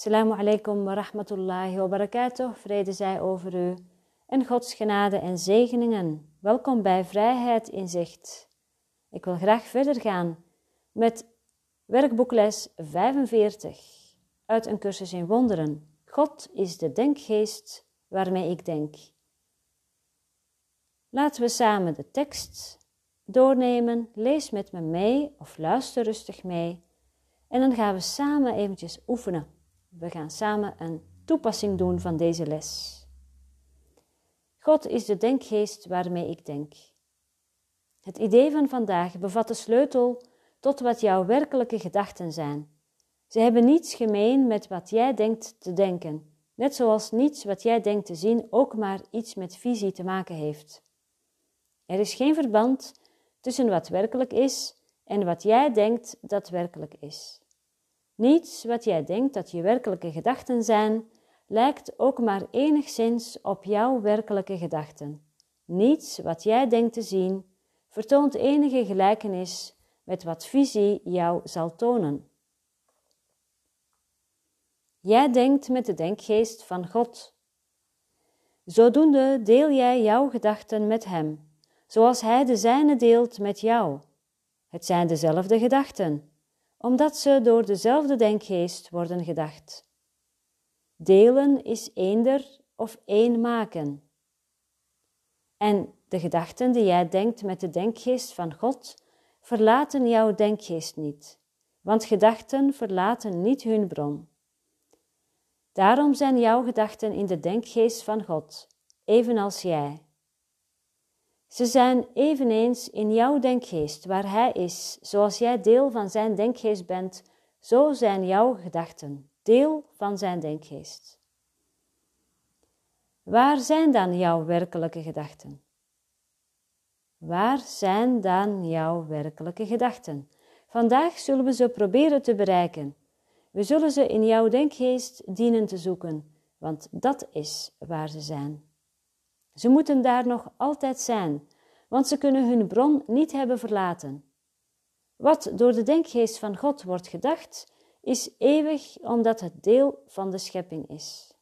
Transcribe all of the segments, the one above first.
Assalamu alaikum wa rahmatullahi wa barakatuh. Vrede zij over u en Gods genade en zegeningen. Welkom bij Vrijheid in Zicht. Ik wil graag verder gaan met werkboekles 45 uit een cursus in wonderen. God is de denkgeest waarmee ik denk. Laten we samen de tekst doornemen. Lees met me mee of luister rustig mee. En dan gaan we samen eventjes oefenen. We gaan samen een toepassing doen van deze les. God is de denkgeest waarmee ik denk. Het idee van vandaag bevat de sleutel tot wat jouw werkelijke gedachten zijn. Ze hebben niets gemeen met wat jij denkt te denken, net zoals niets wat jij denkt te zien ook maar iets met visie te maken heeft. Er is geen verband tussen wat werkelijk is en wat jij denkt dat werkelijk is. Niets wat jij denkt dat je werkelijke gedachten zijn, lijkt ook maar enigszins op jouw werkelijke gedachten. Niets wat jij denkt te zien, vertoont enige gelijkenis met wat visie jou zal tonen. Jij denkt met de denkgeest van God. Zodoende deel jij jouw gedachten met Hem, zoals Hij de zijne deelt met jou. Het zijn dezelfde gedachten, omdat ze door dezelfde denkgeest worden gedacht. Delen is eender of één maken. En de gedachten die jij denkt met de denkgeest van God verlaten jouw denkgeest niet, want gedachten verlaten niet hun bron. Daarom zijn jouw gedachten in de denkgeest van God, evenals jij. Ze zijn eveneens in jouw denkgeest waar Hij is, zoals jij deel van Zijn denkgeest bent, zo zijn jouw gedachten deel van Zijn denkgeest. Waar zijn dan jouw werkelijke gedachten? Waar zijn dan jouw werkelijke gedachten? Vandaag zullen we ze proberen te bereiken. We zullen ze in jouw denkgeest dienen te zoeken, want dat is waar ze zijn. Ze moeten daar nog altijd zijn, want ze kunnen hun bron niet hebben verlaten. Wat door de denkgeest van God wordt gedacht, is eeuwig omdat het deel van de schepping is.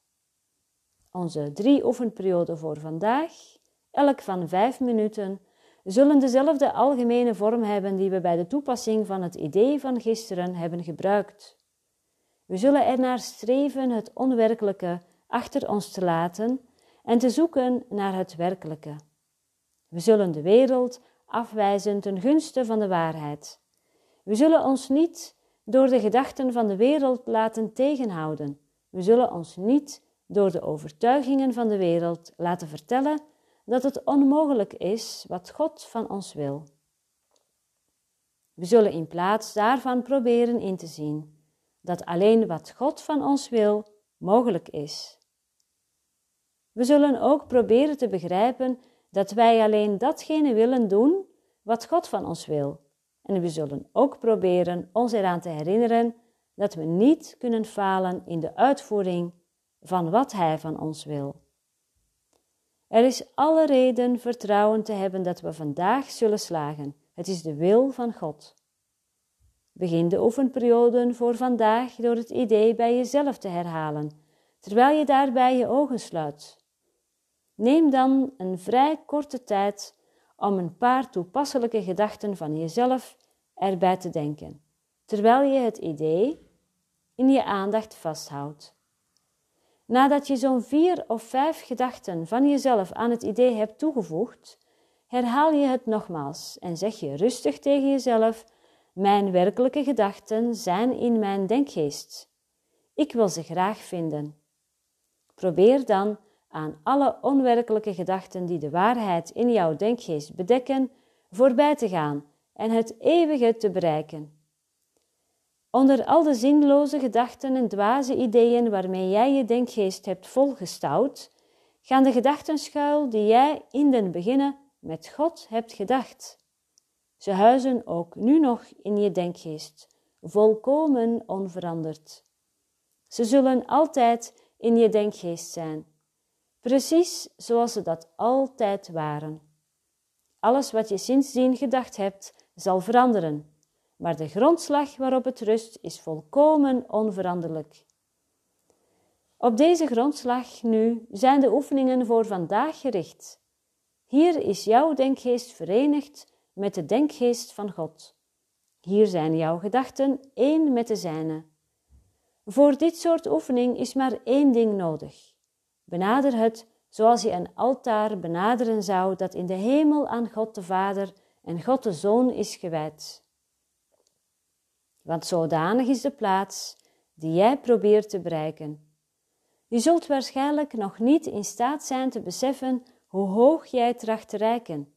Onze drie oefenperioden voor vandaag, elk van vijf minuten, zullen dezelfde algemene vorm hebben die we bij de toepassing van het idee van gisteren hebben gebruikt. We zullen ernaar streven het onwerkelijke achter ons te laten en te zoeken naar het werkelijke. We zullen de wereld afwijzen ten gunste van de waarheid. We zullen ons niet door de gedachten van de wereld laten tegenhouden. We zullen ons niet door de overtuigingen van de wereld laten vertellen dat het onmogelijk is wat God van ons wil. We zullen in plaats daarvan proberen in te zien dat alleen wat God van ons wil mogelijk is. We zullen ook proberen te begrijpen dat wij alleen datgene willen doen wat God van ons wil. En we zullen ook proberen ons eraan te herinneren dat we niet kunnen falen in de uitvoering van wat Hij van ons wil. Er is alle reden vertrouwen te hebben dat we vandaag zullen slagen. Het is de wil van God. Begin de oefenperioden voor vandaag door het idee bij jezelf te herhalen, terwijl je daarbij je ogen sluit. Neem dan een vrij korte tijd om een paar toepasselijke gedachten van jezelf erbij te denken, terwijl je het idee in je aandacht vasthoudt. Nadat je zo'n vier of vijf gedachten van jezelf aan het idee hebt toegevoegd, herhaal je het nogmaals en zeg je rustig tegen jezelf: Mijn werkelijke gedachten zijn in mijn denkgeest. Ik wil ze graag vinden. Probeer dan aan alle onwerkelijke gedachten die de waarheid in jouw denkgeest bedekken, voorbij te gaan en het eeuwige te bereiken. Onder al de zinloze gedachten en dwaze ideeën waarmee jij je denkgeest hebt volgestouwd, gaan de gedachten schuil die jij in den beginnen met God hebt gedacht. Ze huizen ook nu nog in je denkgeest, volkomen onveranderd. Ze zullen altijd in je denkgeest zijn, precies zoals ze dat altijd waren. Alles wat je sindsdien gedacht hebt, zal veranderen maar de grondslag waarop het rust is volkomen onveranderlijk. Op deze grondslag nu zijn de oefeningen voor vandaag gericht. Hier is jouw denkgeest verenigd met de denkgeest van God. Hier zijn jouw gedachten één met de zijne. Voor dit soort oefening is maar één ding nodig. Benader het zoals je een altaar benaderen zou dat in de hemel aan God de Vader en God de Zoon is gewijd. Want zodanig is de plaats die jij probeert te bereiken. Je zult waarschijnlijk nog niet in staat zijn te beseffen hoe hoog jij tracht te reiken,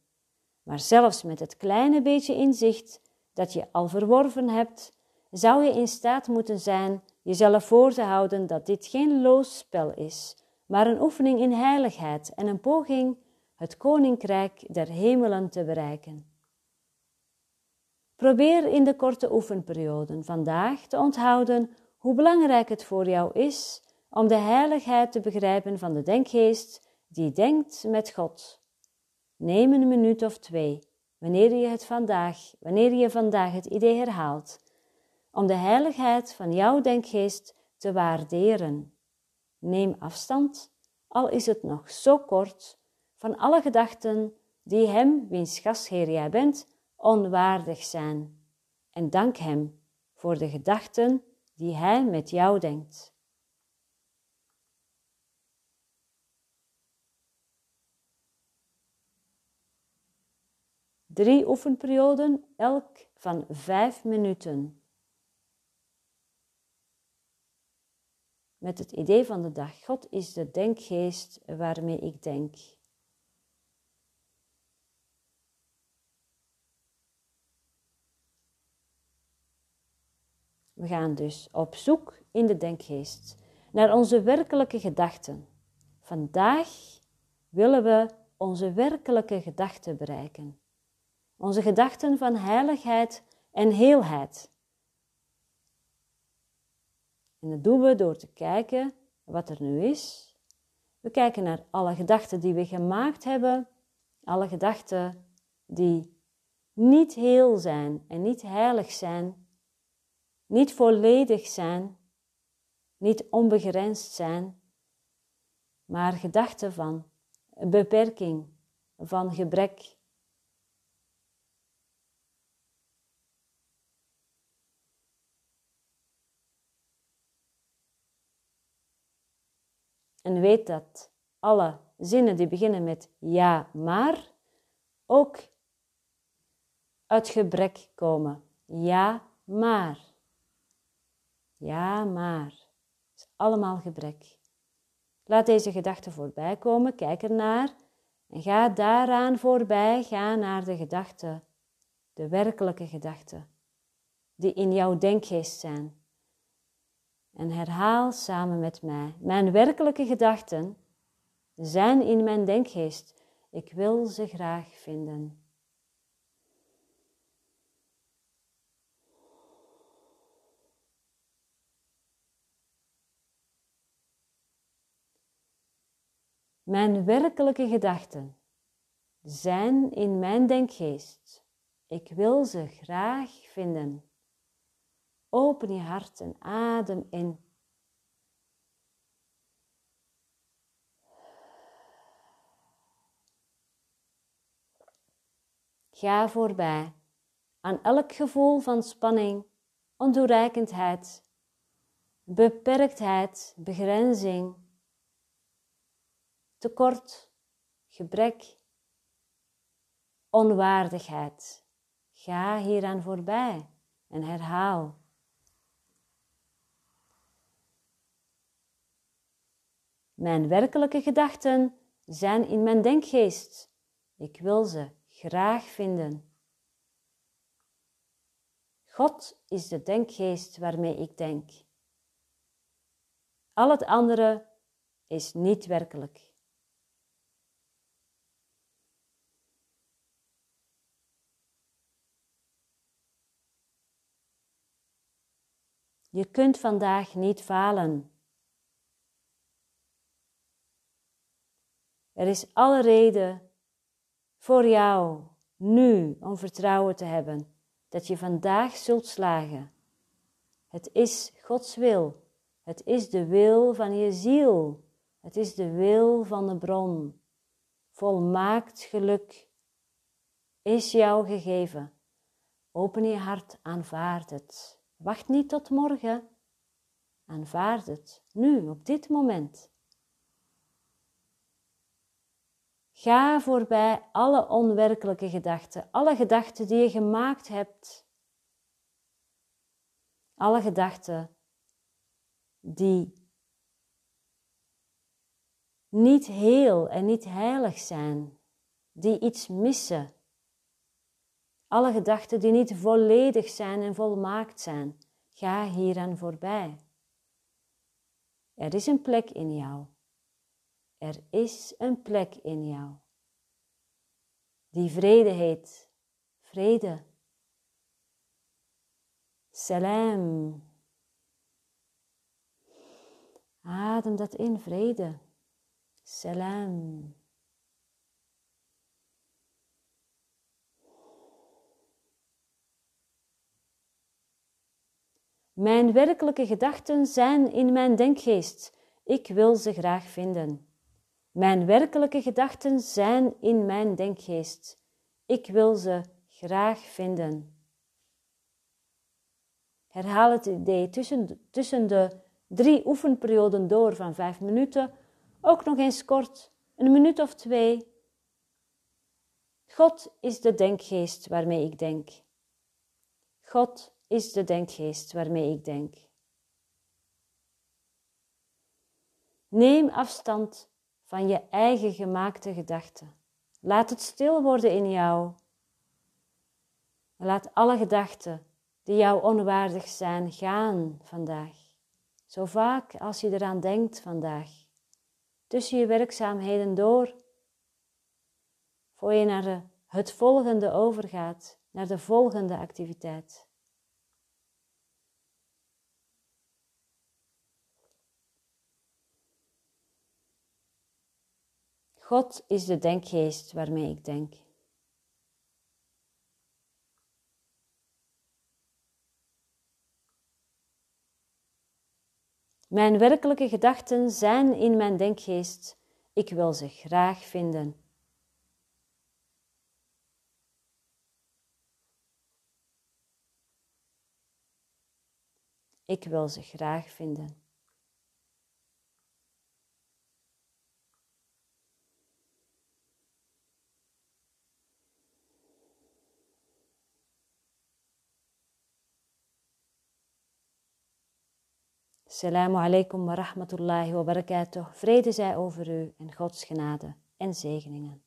maar zelfs met het kleine beetje inzicht dat je al verworven hebt, zou je in staat moeten zijn jezelf voor te houden dat dit geen loos spel is, maar een oefening in heiligheid en een poging het koninkrijk der hemelen te bereiken. Probeer in de korte oefenperioden vandaag te onthouden hoe belangrijk het voor jou is om de heiligheid te begrijpen van de denkgeest die denkt met God. Neem een minuut of twee, wanneer je het vandaag, wanneer je vandaag het idee herhaalt, om de heiligheid van jouw denkgeest te waarderen. Neem afstand, al is het nog zo kort, van alle gedachten die hem, wiens gastheer jij bent, onwaardig zijn. En dank hem voor de gedachten die hij met jou denkt. Drie oefenperioden, elk van vijf minuten. Met het idee van de dag. God is de denkgeest waarmee ik denk. We gaan dus op zoek in de denkgeest naar onze werkelijke gedachten. Vandaag willen we onze werkelijke gedachten bereiken onze gedachten van heiligheid en heelheid. En dat doen we door te kijken wat er nu is. We kijken naar alle gedachten die we gemaakt hebben, alle gedachten die niet heel zijn en niet heilig zijn, niet volledig zijn, niet onbegrensd zijn, maar gedachten van beperking, van gebrek, En weet dat alle zinnen die beginnen met ja, maar ook uit gebrek komen. Ja, maar. Ja, maar. Het is allemaal gebrek. Laat deze gedachte voorbij komen, kijk ernaar en ga daaraan voorbij. Ga naar de gedachten, de werkelijke gedachten, die in jouw denkgeest zijn. En herhaal samen met mij: Mijn werkelijke gedachten zijn in mijn denkgeest. Ik wil ze graag vinden. Mijn werkelijke gedachten zijn in mijn denkgeest. Ik wil ze graag vinden. Open je hart en adem in. Ga voorbij aan elk gevoel van spanning, ontoereikendheid, beperktheid, begrenzing, tekort, gebrek, onwaardigheid. Ga hieraan voorbij en herhaal. Mijn werkelijke gedachten zijn in mijn denkgeest. Ik wil ze graag vinden. God is de denkgeest waarmee ik denk. Al het andere is niet werkelijk. Je kunt vandaag niet falen. Er is alle reden voor jou nu om vertrouwen te hebben dat je vandaag zult slagen. Het is Gods wil Het is de wil van je ziel. Het is de wil van de bron. Volmaakt geluk is jou gegeven. Open je hart, aanvaard het. Wacht niet tot morgen. Aanvaard het, nu, op dit moment. Ga voorbij alle onwerkelijke gedachten, alle gedachten die je gemaakt hebt. Alle gedachten die niet heel en niet heilig zijn, die iets missen. Alle gedachten die niet volledig zijn en volmaakt zijn, ga hieraan voorbij. Er is een plek in jou. Er is een plek in jou. Die vrede heet. Vrede. Salam. Adem dat in, vrede. Salam. Mijn werkelijke gedachten zijn in mijn denkgeest. Ik wil ze graag vinden. Mijn werkelijke gedachten zijn in mijn denkgeest. Ik wil ze graag vinden. Herhaal het idee tussen, tussen de drie oefenperioden door van vijf minuten, ook nog eens kort, een minuut of twee. God is de denkgeest waarmee ik denk. God is de denkgeest waarmee ik denk. Neem afstand van je eigen gemaakte gedachten. Laat het stil worden in jou. Laat alle gedachten die jou onwaardig zijn gaan vandaag. Zo vaak als je eraan denkt vandaag. Tussen je werkzaamheden door. Voor je naar het volgende overgaat, naar de volgende activiteit. God is de denkgeest waarmee ik denk. Mijn werkelijke gedachten zijn in mijn denkgeest. Ik wil ze graag vinden. Ik wil ze graag vinden. Assalamu alaikum wa rahmatullahi wa barakatuh. Vrede zij over u en Gods genade en zegeningen.